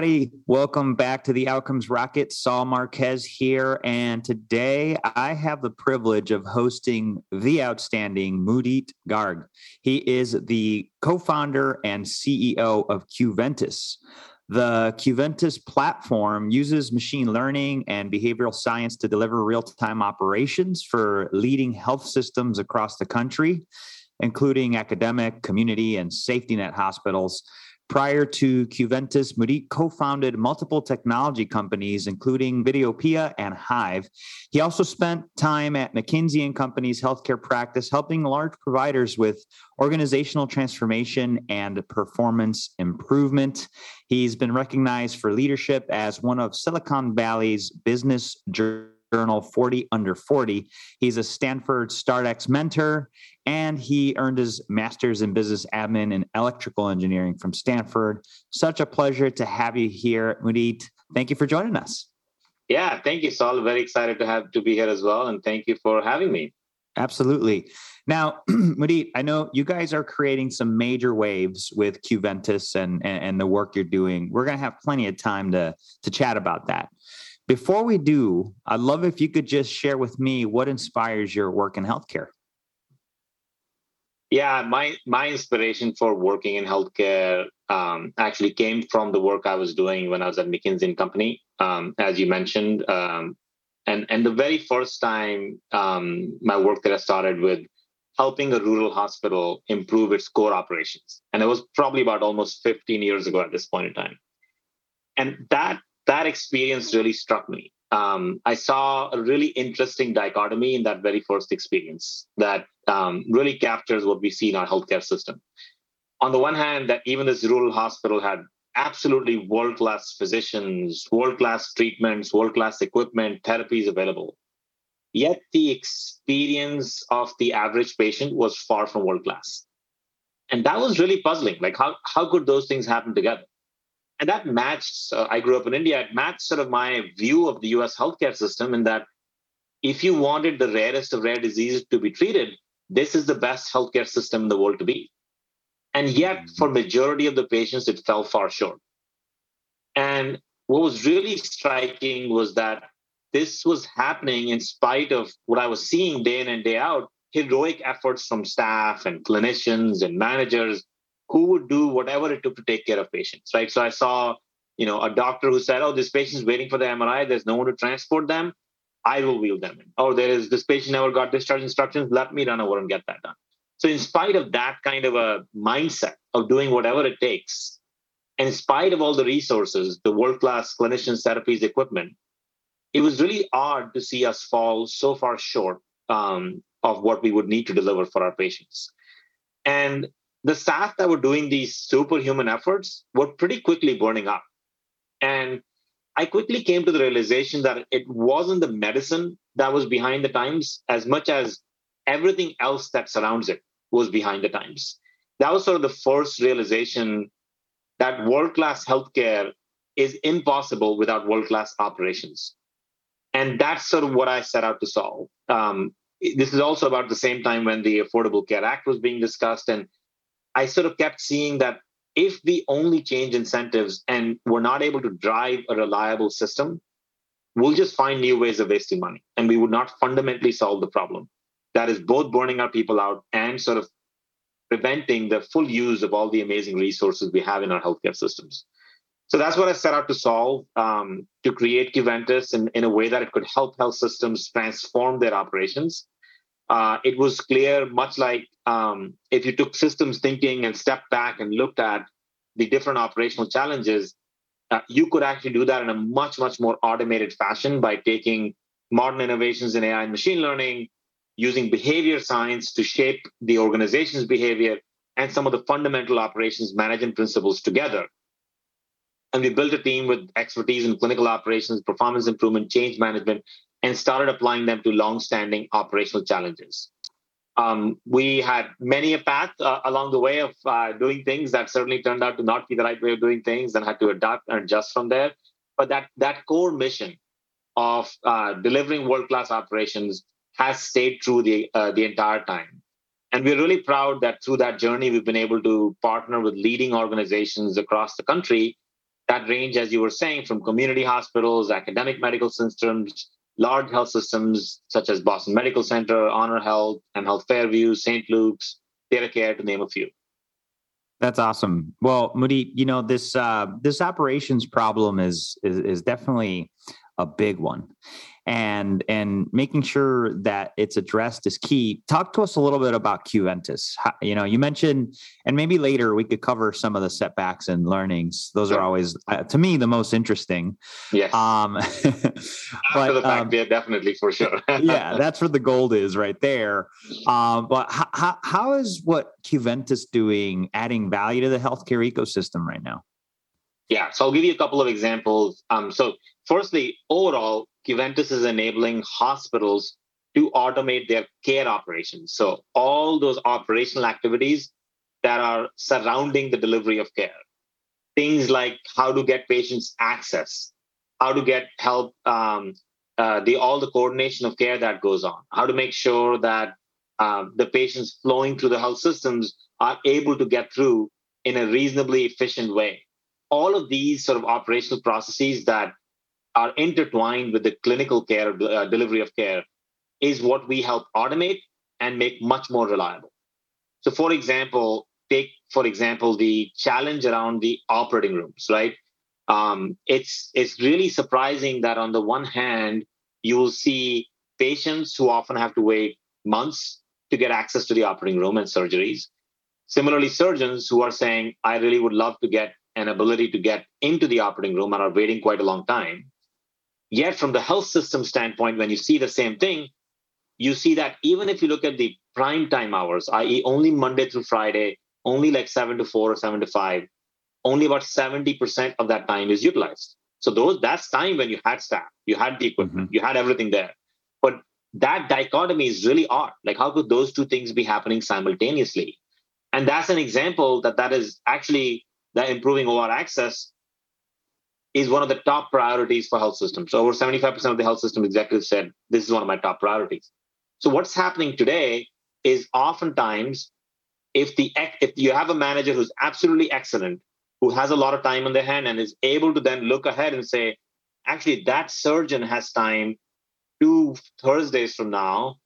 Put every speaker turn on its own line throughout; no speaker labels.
everybody. Welcome back to the Outcomes Rocket. Saul Marquez here. And today I have the privilege of hosting the outstanding Mudit Garg. He is the co founder and CEO of Qventus. The Qventus platform uses machine learning and behavioral science to deliver real time operations for leading health systems across the country, including academic, community, and safety net hospitals. Prior to Qventus, Mudit co-founded multiple technology companies, including Videopia and Hive. He also spent time at McKinsey and Company's healthcare practice, helping large providers with organizational transformation and performance improvement. He's been recognized for leadership as one of Silicon Valley's business Journal 40 Under 40. He's a Stanford StartX mentor, and he earned his master's in business admin and electrical engineering from Stanford. Such a pleasure to have you here, Mudit. Thank you for joining us.
Yeah, thank you, Saul. Very excited to have to be here as well, and thank you for having me.
Absolutely. Now, Mudit, I know you guys are creating some major waves with Qventus and, and, and the work you're doing. We're going to have plenty of time to to chat about that. Before we do, I'd love if you could just share with me what inspires your work in healthcare.
Yeah, my my inspiration for working in healthcare um, actually came from the work I was doing when I was at McKinsey and Company, um, as you mentioned. Um, and and the very first time um, my work that I started with helping a rural hospital improve its core operations, and it was probably about almost 15 years ago at this point in time. And that that experience really struck me. Um, I saw a really interesting dichotomy in that very first experience that um, really captures what we see in our healthcare system. On the one hand, that even this rural hospital had absolutely world class physicians, world class treatments, world class equipment, therapies available. Yet the experience of the average patient was far from world class. And that was really puzzling. Like, how, how could those things happen together? And that matched uh, i grew up in india it matched sort of my view of the us healthcare system in that if you wanted the rarest of rare diseases to be treated this is the best healthcare system in the world to be and yet mm-hmm. for majority of the patients it fell far short and what was really striking was that this was happening in spite of what i was seeing day in and day out heroic efforts from staff and clinicians and managers who would do whatever it took to take care of patients, right? So I saw, you know, a doctor who said, "Oh, this patient's waiting for the MRI. There's no one to transport them. I will wheel them in." Oh, there is this patient never got discharge instructions. Let me run over and get that done. So, in spite of that kind of a mindset of doing whatever it takes, in spite of all the resources, the world-class clinicians, therapies, equipment, it was really odd to see us fall so far short um, of what we would need to deliver for our patients. And the staff that were doing these superhuman efforts were pretty quickly burning up. And I quickly came to the realization that it wasn't the medicine that was behind the times as much as everything else that surrounds it was behind the times. That was sort of the first realization that world class healthcare is impossible without world class operations. And that's sort of what I set out to solve. Um, this is also about the same time when the Affordable Care Act was being discussed. And I sort of kept seeing that if we only change incentives and we're not able to drive a reliable system, we'll just find new ways of wasting money and we would not fundamentally solve the problem. That is both burning our people out and sort of preventing the full use of all the amazing resources we have in our healthcare systems. So that's what I set out to solve um, to create Qventus in, in a way that it could help health systems transform their operations uh, it was clear, much like um, if you took systems thinking and stepped back and looked at the different operational challenges, uh, you could actually do that in a much, much more automated fashion by taking modern innovations in AI and machine learning, using behavior science to shape the organization's behavior and some of the fundamental operations management principles together. And we built a team with expertise in clinical operations, performance improvement, change management, and started applying them to long-standing operational challenges. Um, we had many a path uh, along the way of uh, doing things that certainly turned out to not be the right way of doing things, and had to adapt and adjust from there. But that that core mission of uh, delivering world-class operations has stayed true the uh, the entire time. And we're really proud that through that journey, we've been able to partner with leading organizations across the country that range, as you were saying, from community hospitals, academic medical systems, large health systems such as Boston Medical Center, Honor Health, and Health Fairview, St. Luke's, Care, to name a few.
That's awesome. Well, Moody, you know this uh, this operations problem is, is is definitely a big one, and and making sure that it's addressed is key. Talk to us a little bit about Qventus. How, you know, you mentioned, and maybe later we could cover some of the setbacks and learnings. Those are always, uh, to me, the most interesting.
Yes. Um, but the fact, um, yeah, definitely for sure.
yeah, that's where the gold is, right there. Um, but how, how is what Qventus doing adding value to the healthcare ecosystem right now?
Yeah, so I'll give you a couple of examples. Um, so, firstly, overall, Qventus is enabling hospitals to automate their care operations. So, all those operational activities that are surrounding the delivery of care, things like how to get patients access, how to get help, um, uh, the all the coordination of care that goes on, how to make sure that um, the patients flowing through the health systems are able to get through in a reasonably efficient way. All of these sort of operational processes that are intertwined with the clinical care uh, delivery of care is what we help automate and make much more reliable. So, for example, take for example the challenge around the operating rooms, right? Um, it's it's really surprising that on the one hand you will see patients who often have to wait months to get access to the operating room and surgeries. Similarly, surgeons who are saying, "I really would love to get an ability to get into the operating room and are waiting quite a long time." Yet, from the health system standpoint, when you see the same thing, you see that even if you look at the prime time hours, i.e., only Monday through Friday, only like seven to four or seven to five, only about 70% of that time is utilized. So those that's time when you had staff, you had the equipment, mm-hmm. you had everything there. But that dichotomy is really odd. Like how could those two things be happening simultaneously? And that's an example that that is actually that improving OR access is one of the top priorities for health systems. So over 75% of the health system executives said, this is one of my top priorities. So what's happening today is oftentimes if the if you have a manager who's absolutely excellent, who has a lot of time on their hand and is able to then look ahead and say, actually, that surgeon has time two Thursdays from now,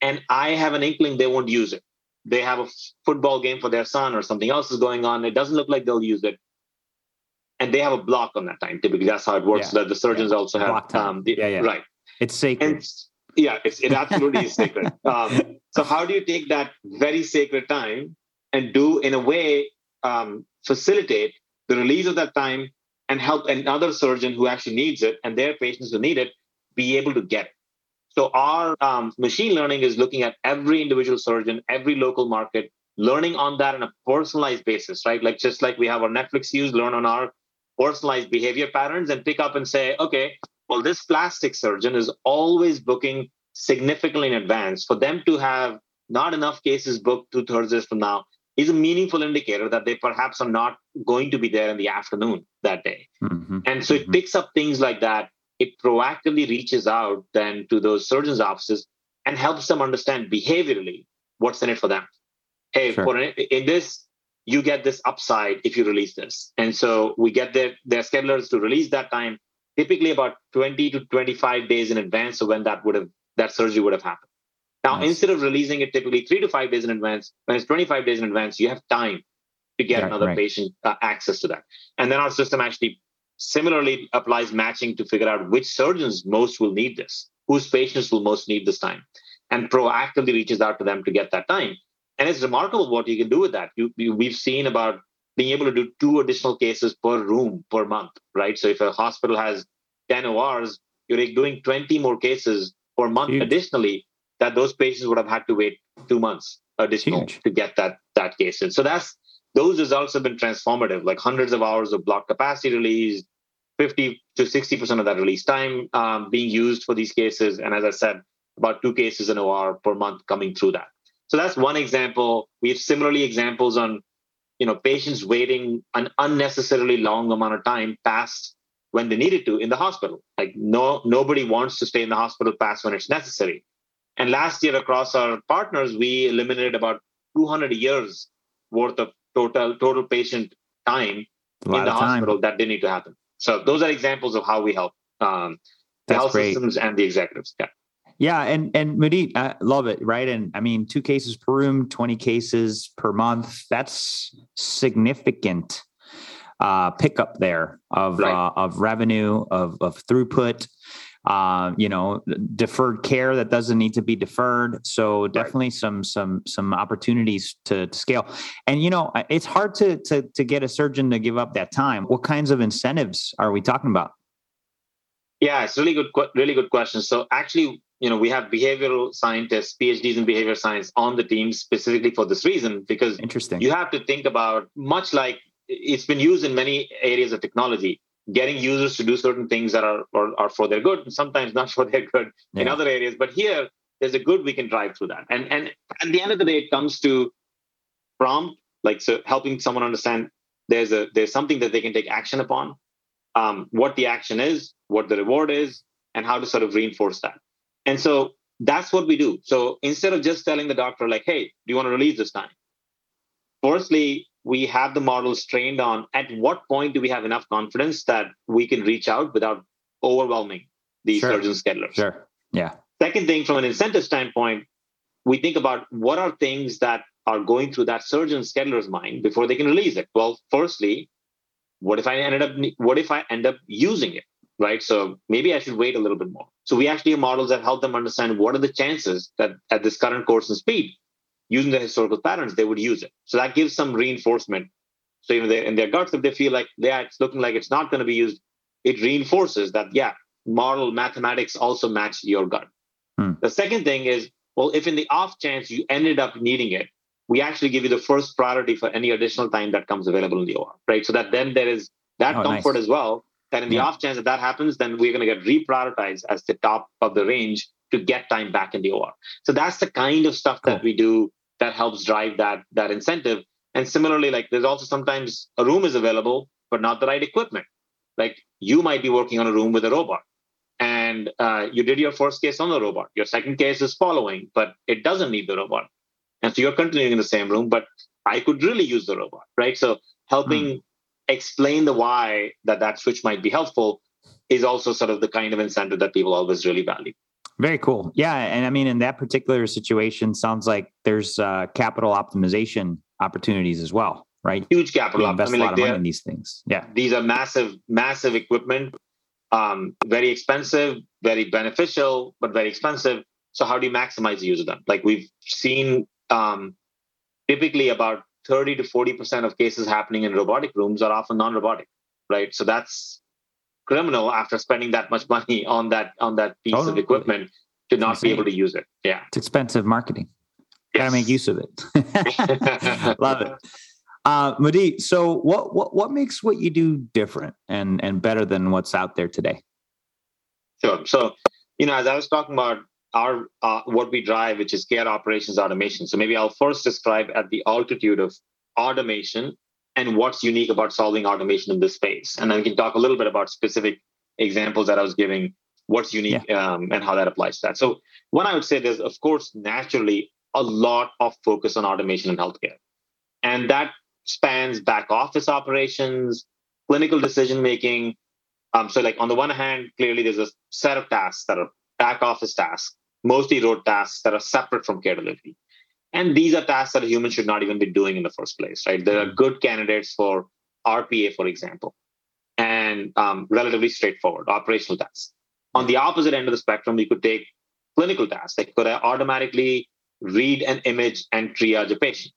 and I have an inkling they won't use it. They have a football game for their son or something else is going on. It doesn't look like they'll use it and they have a block on that time. Typically, that's how it works. Yeah. That the surgeons yeah. also have
um, the, yeah, yeah, right. It's sacred.
And, yeah, it's, it absolutely is sacred. Um, so how do you take that very sacred time and do in a way um, facilitate the release of that time and help another surgeon who actually needs it and their patients who need it be able to get it. So our um, machine learning is looking at every individual surgeon, every local market, learning on that on a personalized basis, right? Like just like we have our Netflix use, learn on our personalized behavior patterns and pick up and say, okay, well, this plastic surgeon is always booking significantly in advance. For them to have not enough cases booked two Thursdays from now is a meaningful indicator that they perhaps are not going to be there in the afternoon that day. Mm-hmm. And so it mm-hmm. picks up things like that. It proactively reaches out then to those surgeons' offices and helps them understand behaviorally what's in it for them. Hey, sure. for in this you get this upside if you release this. And so we get their, their schedulers to release that time, typically about 20 to 25 days in advance of when that would have that surgery would have happened. Now, nice. instead of releasing it typically three to five days in advance, when it's 25 days in advance, you have time to get another right. patient uh, access to that. And then our system actually similarly applies matching to figure out which surgeons most will need this, whose patients will most need this time, and proactively reaches out to them to get that time and it's remarkable what you can do with that. You, you, we've seen about being able to do two additional cases per room per month, right? So if a hospital has 10 ORs, you're doing 20 more cases per month Huge. additionally that those patients would have had to wait two months additional Huge. to get that that case in. So that's those results have been transformative, like hundreds of hours of block capacity released, 50 to 60% of that release time um, being used for these cases. And as I said, about two cases in OR per month coming through that. So that's one example. We have similarly examples on, you know, patients waiting an unnecessarily long amount of time past when they needed to in the hospital. Like no nobody wants to stay in the hospital past when it's necessary. And last year across our partners, we eliminated about 200 years worth of total total patient time in the hospital that didn't need to happen. So those are examples of how we help um, the health great. systems and the executives. Yeah.
Yeah, and and Mudit, I love it, right? And I mean, two cases per room, twenty cases per month. That's significant uh, pickup there of right. uh, of revenue, of of throughput. Uh, you know, deferred care that doesn't need to be deferred. So definitely right. some some some opportunities to, to, scale. And you know, it's hard to to to get a surgeon to give up that time. What kinds of incentives are we talking about?
Yeah, it's really good, really good question. So actually, you know, we have behavioral scientists, PhDs in behavior science on the team specifically for this reason, because
interesting.
You have to think about much like it's been used in many areas of technology getting users to do certain things that are are, are for their good and sometimes not for their good yeah. in other areas but here there's a good we can drive through that and and at the end of the day it comes to prompt like so helping someone understand there's a there's something that they can take action upon um, what the action is what the reward is and how to sort of reinforce that and so that's what we do so instead of just telling the doctor like hey do you want to release this time firstly we have the models trained on at what point do we have enough confidence that we can reach out without overwhelming the sure. surgeon schedulers.
Sure. Yeah.
Second thing, from an incentive standpoint, we think about what are things that are going through that surgeon scheduler's mind before they can release it. Well, firstly, what if I ended up what if I end up using it? Right. So maybe I should wait a little bit more. So we actually have models that help them understand what are the chances that at this current course and speed using the historical patterns, they would use it. So that gives some reinforcement. So you know, in their guts, if they feel like yeah, it's looking like it's not going to be used, it reinforces that yeah, model mathematics also match your gut. Hmm. The second thing is, well, if in the off chance you ended up needing it, we actually give you the first priority for any additional time that comes available in the OR, right? So that then there is that oh, comfort nice. as well. That in the yeah. off chance that that happens, then we're going to get reprioritized as the top of the range to get time back in the OR. So that's the kind of stuff cool. that we do that helps drive that that incentive. And similarly, like there's also sometimes a room is available, but not the right equipment. Like you might be working on a room with a robot, and uh, you did your first case on the robot. Your second case is following, but it doesn't need the robot, and so you're continuing in the same room. But I could really use the robot, right? So helping mm. explain the why that that switch might be helpful is also sort of the kind of incentive that people always really value.
Very cool. Yeah, and I mean, in that particular situation, sounds like there's uh, capital optimization opportunities as well, right?
Huge capital.
Invest I mean, a lot like of money in these things. Yeah,
these are massive, massive equipment. Um, very expensive, very beneficial, but very expensive. So how do you maximize the use of them? Like we've seen, um, typically about 30 to 40 percent of cases happening in robotic rooms are often non-robotic, right? So that's criminal after spending that much money on that on that piece of equipment to not be able to use it. Yeah,
it's expensive marketing. Yes. Got to make use of it. Love it. Uh, Mudit, so what what what makes what you do different and and better than what's out there today?
Sure. So, you know, as I was talking about our uh, what we drive, which is care operations automation. So maybe I'll first describe at the altitude of automation and what's unique about solving automation in this space. And then we can talk a little bit about specific examples that I was giving, what's unique yeah. um, and how that applies to that. So, one I would say there's, of course, naturally a lot of focus on automation in healthcare. And that spans back office operations, clinical decision making. Um, so, like on the one hand, clearly there's a set of tasks that are back office tasks, mostly road tasks that are separate from care delivery. And these are tasks that a human should not even be doing in the first place, right? There are hmm. good candidates for RPA, for example, and um, relatively straightforward operational tasks. On the opposite end of the spectrum, you could take clinical tasks. They could automatically read an image and triage a patient.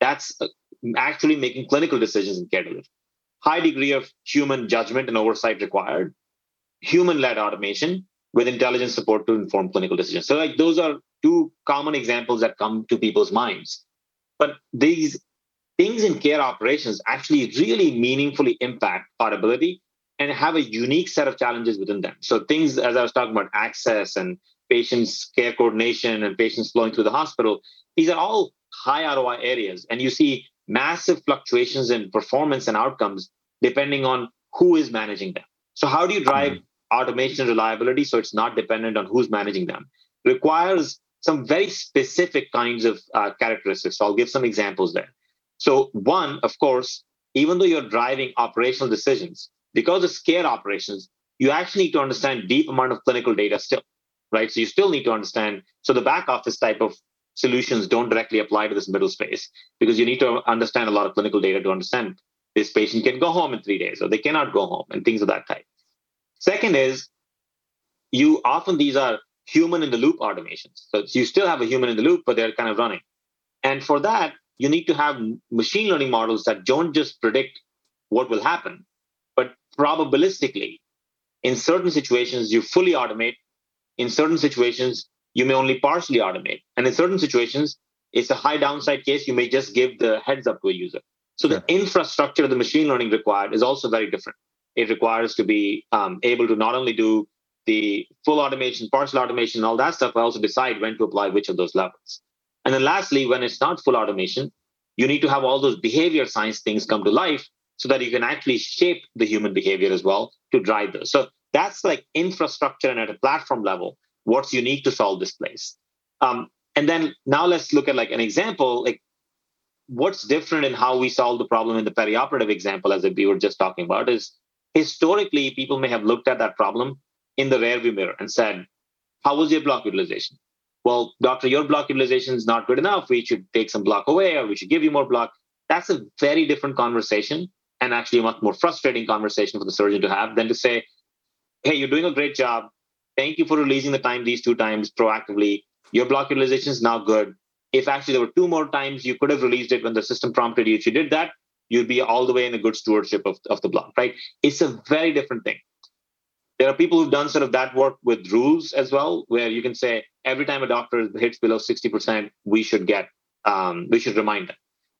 That's uh, actually making clinical decisions in care delivery. High degree of human judgment and oversight required. Human-led automation with intelligence support to inform clinical decisions. So, like those are two common examples that come to people's minds. But these things in care operations actually really meaningfully impact our ability and have a unique set of challenges within them. So things, as I was talking about, access and patients' care coordination and patients flowing through the hospital, these are all high ROI areas. And you see massive fluctuations in performance and outcomes depending on who is managing them. So how do you drive mm-hmm. Automation reliability so it's not dependent on who's managing them? Requires some very specific kinds of uh, characteristics. So I'll give some examples there. So, one, of course, even though you're driving operational decisions, because of scale operations, you actually need to understand deep amount of clinical data still, right? So you still need to understand. So the back office type of solutions don't directly apply to this middle space because you need to understand a lot of clinical data to understand this patient can go home in three days or they cannot go home and things of that type. Second is you often these are human in the loop automations. So you still have a human in the loop, but they're kind of running. And for that, you need to have machine learning models that don't just predict what will happen, but probabilistically, in certain situations, you fully automate. In certain situations, you may only partially automate. And in certain situations, it's a high downside case, you may just give the heads up to a user. So the infrastructure of the machine learning required is also very different. It requires to be um, able to not only do the full automation, partial automation, all that stuff, but also decide when to apply which of those levels. And then lastly, when it's not full automation, you need to have all those behavior science things come to life so that you can actually shape the human behavior as well to drive those. So that's like infrastructure and at a platform level, what's unique to solve this place. Um, and then now let's look at like an example, like what's different in how we solve the problem in the perioperative example, as we were just talking about, is historically people may have looked at that problem in the rearview mirror and said, How was your block utilization? Well, doctor, your block utilization is not good enough. We should take some block away or we should give you more block. That's a very different conversation and actually a much more frustrating conversation for the surgeon to have than to say, Hey, you're doing a great job. Thank you for releasing the time these two times proactively. Your block utilization is now good. If actually there were two more times you could have released it when the system prompted you, if you did that, you'd be all the way in a good stewardship of, of the block, right? It's a very different thing. There are people who've done sort of that work with rules as well, where you can say every time a doctor hits below 60%, we should get, um, we should remind them.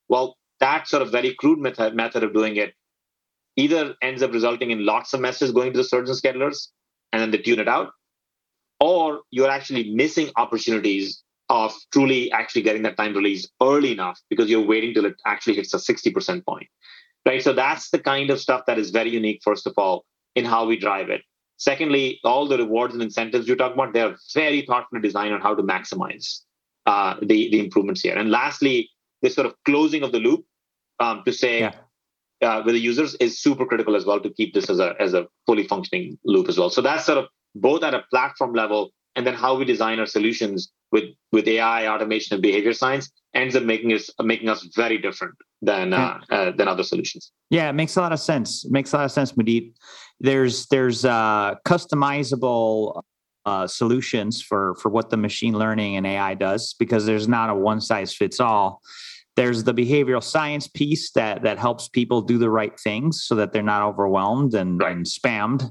Well, that sort of very crude method, method of doing it either ends up resulting in lots of messages going to the surgeon schedulers and then they tune it out, or you're actually missing opportunities of truly actually getting that time release early enough because you're waiting till it actually hits a 60% point. Right. So that's the kind of stuff that is very unique, first of all, in how we drive it. Secondly, all the rewards and incentives you talk about, they're very thoughtfully designed on how to maximize uh, the, the improvements here. And lastly, this sort of closing of the loop um, to say yeah. uh, with the users is super critical as well to keep this as a, as a fully functioning loop as well. So that's sort of both at a platform level and then how we design our solutions with with AI, automation, and behavior science ends up making us making us very different than uh, uh, than other solutions.
Yeah, it makes a lot of sense. It makes a lot of sense, Mudit. There's there's uh, customizable uh, solutions for for what the machine learning and AI does because there's not a one size fits all. There's the behavioral science piece that that helps people do the right things so that they're not overwhelmed and, right. and spammed,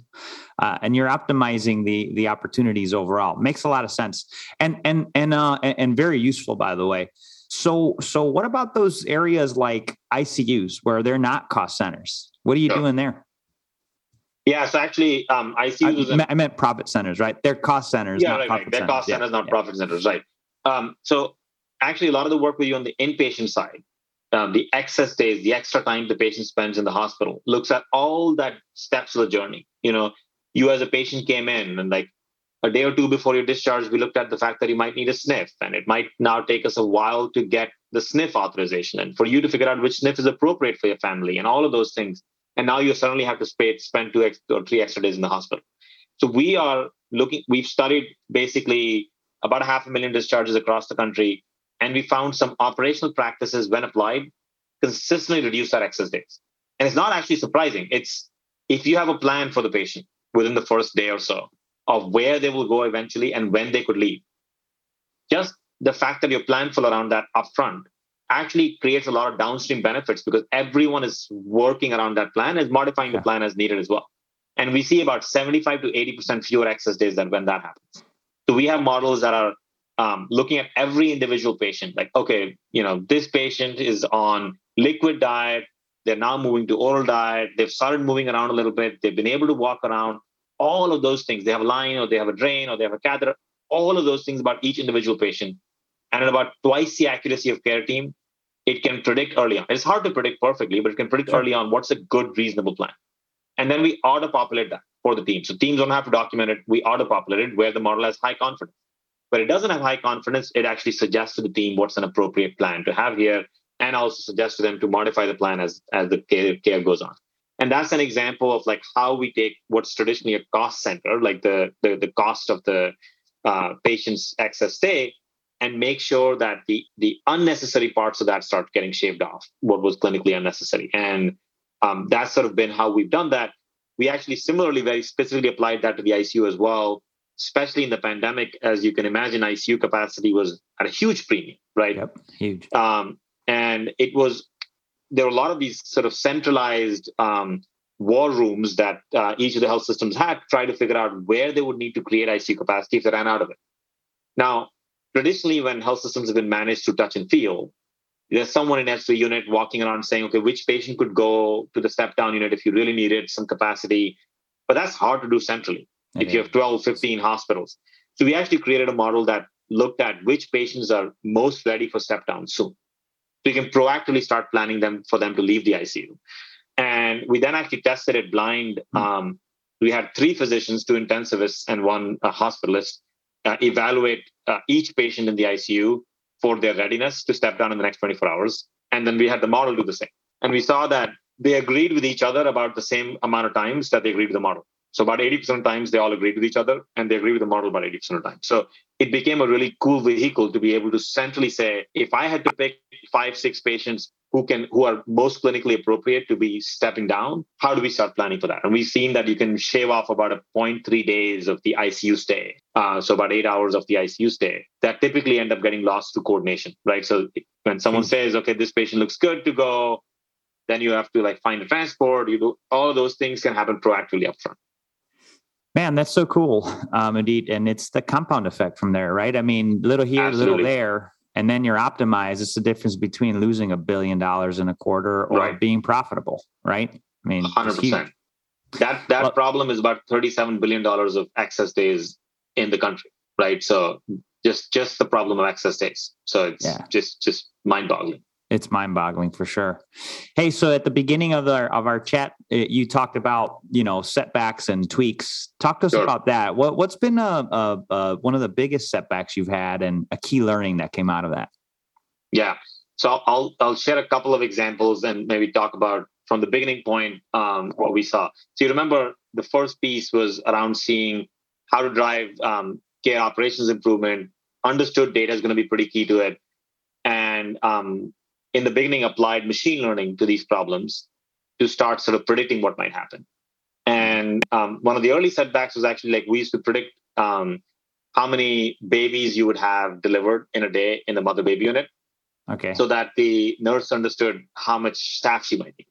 uh, and you're optimizing the the opportunities overall. Makes a lot of sense and and and uh, and very useful, by the way. So so what about those areas like ICUs where they're not cost centers? What are you doing there?
Yeah, so actually, um, ICUs.
I, I, meant profit centers, right? They're cost centers.
Yeah, right, right. They're cost centers, yeah. not yeah. profit centers, right? Um, so actually a lot of the work we do on the inpatient side, um, the excess days, the extra time the patient spends in the hospital, looks at all that steps of the journey. You know, you as a patient came in and like a day or two before your discharge, we looked at the fact that you might need a SNF, and it might now take us a while to get the SNF authorization and for you to figure out which SNF is appropriate for your family and all of those things. And now you suddenly have to spend two or three extra days in the hospital. So we are looking, we've studied basically about half a million discharges across the country and we found some operational practices when applied consistently reduce our excess days. And it's not actually surprising. It's if you have a plan for the patient within the first day or so of where they will go eventually and when they could leave, just the fact that you're planful around that upfront actually creates a lot of downstream benefits because everyone is working around that plan and modifying yeah. the plan as needed as well. And we see about 75 to 80% fewer excess days than when that happens. So we have models that are um, looking at every individual patient like okay you know this patient is on liquid diet they're now moving to oral diet they've started moving around a little bit they've been able to walk around. All of those things they have a line or they have a drain or they have a catheter all of those things about each individual patient. And at about twice the accuracy of care team it can predict early on. It's hard to predict perfectly but it can predict early on what's a good reasonable plan. And then we auto populate that for the team. So teams don't have to document it. We auto populate it where the model has high confidence but it doesn't have high confidence, it actually suggests to the team what's an appropriate plan to have here. and also suggests to them to modify the plan as as the care, care goes on. And that's an example of like how we take what's traditionally a cost center, like the the, the cost of the uh, patient's excess stay, and make sure that the the unnecessary parts of that start getting shaved off. What was clinically unnecessary, and um, that's sort of been how we've done that. We actually similarly very specifically applied that to the ICU as well especially in the pandemic, as you can imagine, ICU capacity was at a huge premium, right?
Yep, huge.
Um, and it was there were a lot of these sort of centralized um, war rooms that uh, each of the health systems had to try to figure out where they would need to create ICU capacity if they ran out of it. Now, traditionally, when health systems have been managed through touch and feel, there's someone in S3 unit walking around saying, okay, which patient could go to the step down unit if you really needed some capacity? But that's hard to do centrally if you have 12, 15 hospitals. So we actually created a model that looked at which patients are most ready for step down soon. So you can proactively start planning them for them to leave the ICU. And we then actually tested it blind. Hmm. Um, we had three physicians, two intensivists, and one uh, hospitalist uh, evaluate uh, each patient in the ICU for their readiness to step down in the next 24 hours. And then we had the model do the same. And we saw that they agreed with each other about the same amount of times that they agreed with the model. So about 80% of the times they all agree with each other and they agree with the model about 80% of the time. So it became a really cool vehicle to be able to centrally say, if I had to pick five, six patients who can who are most clinically appropriate to be stepping down, how do we start planning for that? And we've seen that you can shave off about a 0.3 days of the ICU stay. Uh, so about eight hours of the ICU stay that typically end up getting lost to coordination, right? So when someone mm-hmm. says, okay, this patient looks good to go, then you have to like find a transport. You do all those things can happen proactively upfront.
Man, that's so cool, um, indeed, and it's the compound effect from there, right? I mean, little here, Absolutely. little there, and then you're optimized. It's the difference between losing a billion dollars in a quarter or right. being profitable, right? I mean,
hundred percent. That that well, problem is about thirty-seven billion dollars of excess days in the country, right? So just just the problem of excess days. So it's yeah. just just mind-boggling
it's mind-boggling for sure. Hey, so at the beginning of our of our chat, you talked about you know setbacks and tweaks. Talk to us sure. about that. What what's been a, a, a, one of the biggest setbacks you've had, and a key learning that came out of that?
Yeah, so I'll I'll share a couple of examples and maybe talk about from the beginning point um, what we saw. So you remember the first piece was around seeing how to drive um, care operations improvement. Understood data is going to be pretty key to it, and um, in the beginning applied machine learning to these problems to start sort of predicting what might happen. And um, one of the early setbacks was actually like we used to predict um, how many babies you would have delivered in a day in the mother baby unit.
Okay.
So that the nurse understood how much staff she might need.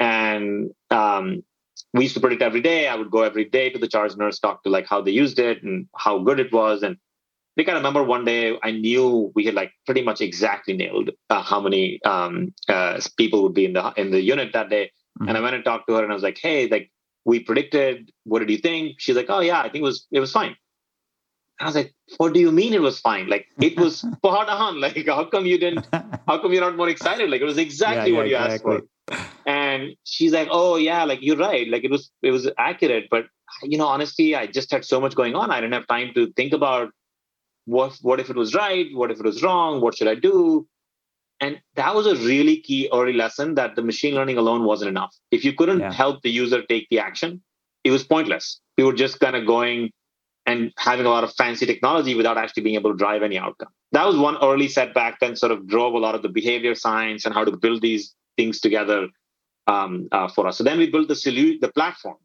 And um, we used to predict every day. I would go every day to the charge nurse, talk to like how they used it and how good it was. And I think I remember one day I knew we had like pretty much exactly nailed uh, how many um, uh, people would be in the in the unit that day. Mm-hmm. And I went and talked to her, and I was like, "Hey, like we predicted. What did you think?" She's like, "Oh yeah, I think it was it was fine." And I was like, "What do you mean it was fine? Like it was Pahadahan. Like how come you didn't? How come you're not more excited? Like it was exactly yeah, what yeah, you exactly. asked for." And she's like, "Oh yeah, like you're right. Like it was it was accurate, but." You know, honestly, I just had so much going on. I didn't have time to think about what what if it was right? What if it was wrong? What should i do? And that was a really key early lesson that the machine learning alone wasn't enough. If you couldn't yeah. help the user take the action it was pointless. We were just kind of going and having a lot of fancy technology without actually being able to drive any outcome. That was one early setback that sort of drove a lot of the behavior science and how to build these things together um, uh, for us. So then we built the solution the platform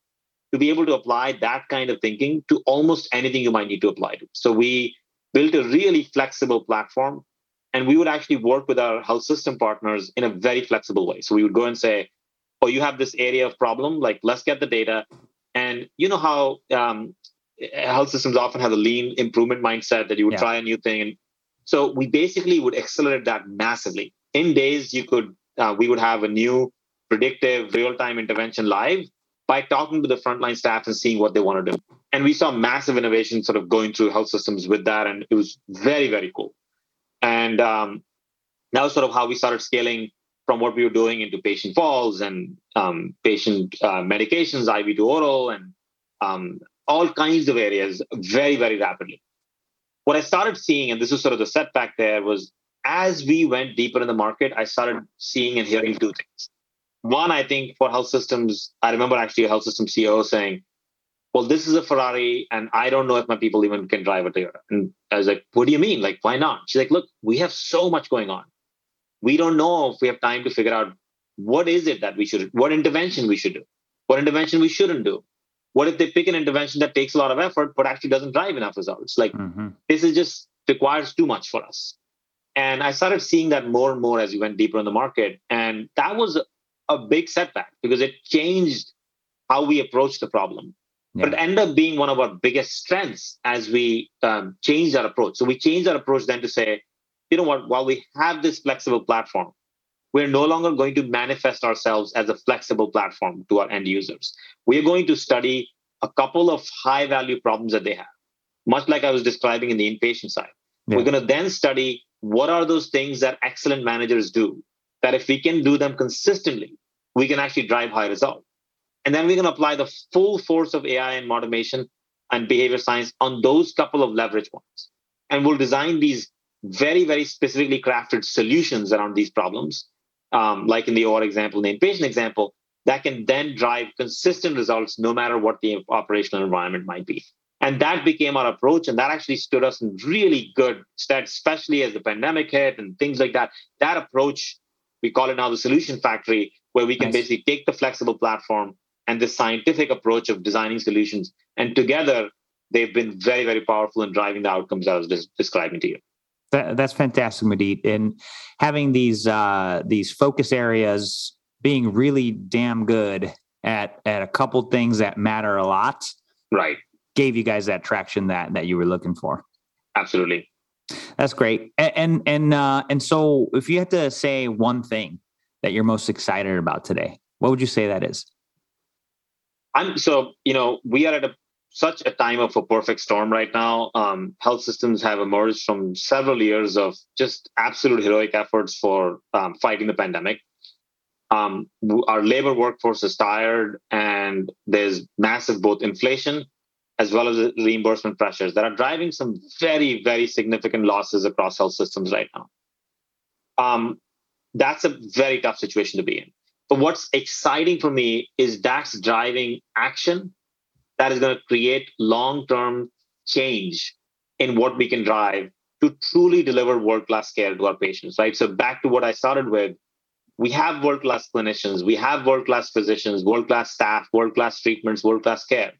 to be able to apply that kind of thinking to almost anything you might need to apply to. So we built a really flexible platform. And we would actually work with our health system partners in a very flexible way. So we would go and say, oh, you have this area of problem, like let's get the data. And you know how um, health systems often have a lean improvement mindset that you would yeah. try a new thing. And so we basically would accelerate that massively. In days, you could uh, we would have a new predictive real-time intervention live by talking to the frontline staff and seeing what they want to do. And we saw massive innovation sort of going through health systems with that. And it was very, very cool. And um, that was sort of how we started scaling from what we were doing into patient falls and um, patient uh, medications, IV to oral, and um, all kinds of areas very, very rapidly. What I started seeing, and this was sort of the setback there, was as we went deeper in the market, I started seeing and hearing two things. One, I think for health systems, I remember actually a health system CEO saying, well, this is a Ferrari, and I don't know if my people even can drive it here. And I was like, what do you mean? Like, why not? She's like, look, we have so much going on. We don't know if we have time to figure out what is it that we should, what intervention we should do, what intervention we shouldn't do. What if they pick an intervention that takes a lot of effort, but actually doesn't drive enough results? Like, mm-hmm. this is just requires too much for us. And I started seeing that more and more as we went deeper in the market. And that was a big setback because it changed how we approach the problem yeah. but it ended up being one of our biggest strengths as we um, changed our approach. So we changed our approach then to say, you know what, while we have this flexible platform, we're no longer going to manifest ourselves as a flexible platform to our end users. We are going to study a couple of high value problems that they have, much like I was describing in the inpatient side. Yeah. We're going to then study what are those things that excellent managers do that if we can do them consistently, we can actually drive high results. And then we're going to apply the full force of AI and automation and behavior science on those couple of leverage points. And we'll design these very, very specifically crafted solutions around these problems, um, like in the OR example, the inpatient example, that can then drive consistent results no matter what the operational environment might be. And that became our approach. And that actually stood us in really good stead, especially as the pandemic hit and things like that. That approach, we call it now the solution factory, where we can nice. basically take the flexible platform and the scientific approach of designing solutions. And together, they've been very, very powerful in driving the outcomes I was des- describing to you.
That, that's fantastic, Mudit. And having these uh, these focus areas being really damn good at at a couple things that matter a lot,
right,
gave you guys that traction that that you were looking for.
Absolutely,
that's great. And and and, uh, and so, if you had to say one thing that you're most excited about today, what would you say that is?
I'm so you know we are at a such a time of a perfect storm right now. Um, health systems have emerged from several years of just absolute heroic efforts for um, fighting the pandemic. Um, our labor workforce is tired, and there's massive both inflation as well as reimbursement pressures that are driving some very, very significant losses across health systems right now. Um, that's a very tough situation to be in. But what's exciting for me is that's driving action that is going to create long term change in what we can drive to truly deliver world class care to our patients, right? So, back to what I started with, we have world class clinicians, we have world class physicians, world class staff, world class treatments, world class care.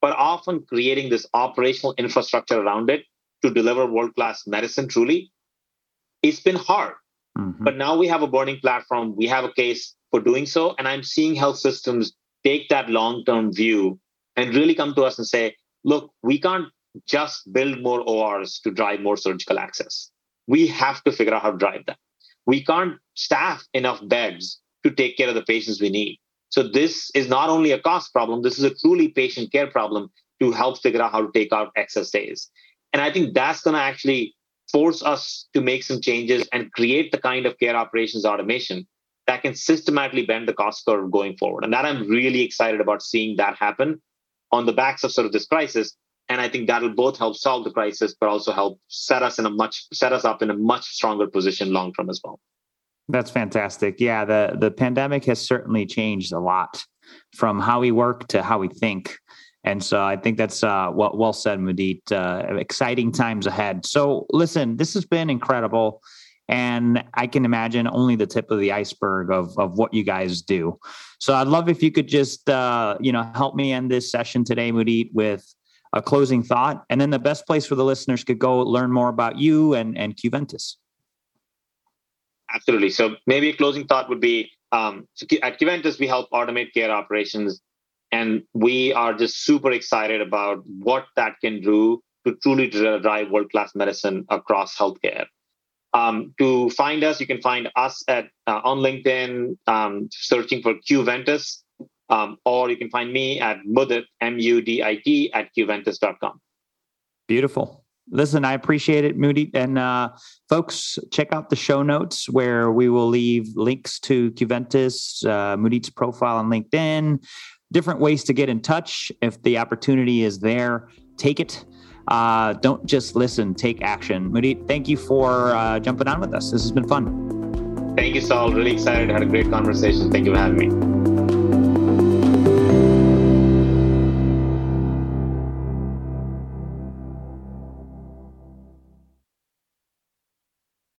But often creating this operational infrastructure around it to deliver world class medicine truly, it's been hard. Mm-hmm. But now we have a burning platform, we have a case for doing so. And I'm seeing health systems take that long term view and really come to us and say, look, we can't just build more ORs to drive more surgical access. We have to figure out how to drive that. We can't staff enough beds to take care of the patients we need. So this is not only a cost problem, this is a truly patient care problem to help figure out how to take out excess days. And I think that's going to actually force us to make some changes and create the kind of care operations automation that can systematically bend the cost curve going forward. And that I'm really excited about seeing that happen on the backs of sort of this crisis. And I think that'll both help solve the crisis, but also help set us in a much set us up in a much stronger position long term as well.
That's fantastic. Yeah, the the pandemic has certainly changed a lot from how we work to how we think. And so I think that's uh, well, well said, Mudit. Uh, exciting times ahead. So listen, this has been incredible. And I can imagine only the tip of the iceberg of, of what you guys do. So I'd love if you could just, uh, you know, help me end this session today, Mudit, with a closing thought. And then the best place for the listeners could go learn more about you and, and Qventus.
Absolutely. So maybe a closing thought would be um, so at Qventus, we help automate care operations. And we are just super excited about what that can do to truly drive world class medicine across healthcare. Um, to find us, you can find us at uh, on LinkedIn, um, searching for Qventus, um, or you can find me at Mudit, M-U-D-I-T, at qventus.com.
Beautiful. Listen, I appreciate it, Moody. And uh, folks, check out the show notes where we will leave links to Qventus, uh, Mudit's profile on LinkedIn, different ways to get in touch. If the opportunity is there, take it. Uh, don't just listen, take action. Mudit, thank you for uh, jumping on with us. This has been fun.
Thank you, Saul. Really excited. Had a great conversation. Thank you for having me.